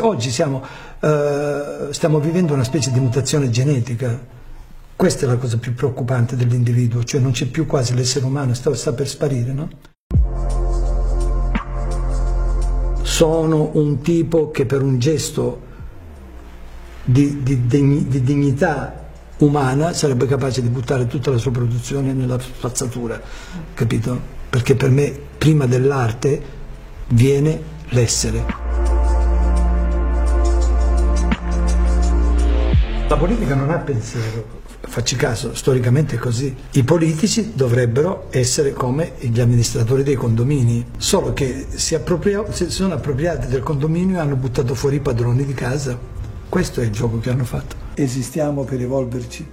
Oggi siamo, eh, stiamo vivendo una specie di mutazione genetica, questa è la cosa più preoccupante dell'individuo, cioè non c'è più quasi l'essere umano, sta, sta per sparire, no? Sono un tipo che per un gesto di, di, di, di dignità umana sarebbe capace di buttare tutta la sua produzione nella spazzatura, capito? Perché per me prima dell'arte viene l'essere. La politica non ha pensiero, facci caso, storicamente è così. I politici dovrebbero essere come gli amministratori dei condomini, solo che si, si sono appropriati del condominio e hanno buttato fuori i padroni di casa. Questo è il gioco che hanno fatto. Esistiamo per evolverci,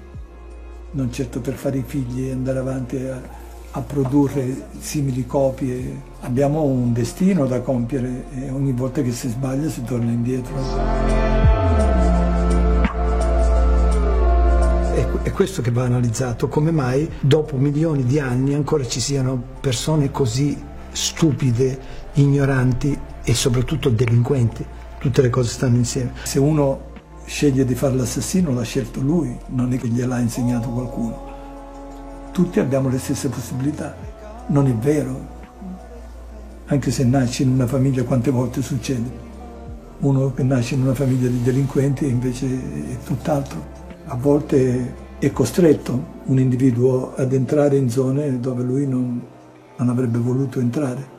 non certo per fare i figli e andare avanti a, a produrre simili copie. Abbiamo un destino da compiere e ogni volta che si sbaglia si torna indietro. Questo che va analizzato, come mai dopo milioni di anni ancora ci siano persone così stupide, ignoranti e soprattutto delinquenti. Tutte le cose stanno insieme. Se uno sceglie di fare l'assassino l'ha scelto lui, non è che gliel'ha insegnato qualcuno. Tutti abbiamo le stesse possibilità, non è vero. Anche se nasci in una famiglia quante volte succede. Uno che nasce in una famiglia di delinquenti invece è tutt'altro. A volte è costretto un individuo ad entrare in zone dove lui non, non avrebbe voluto entrare.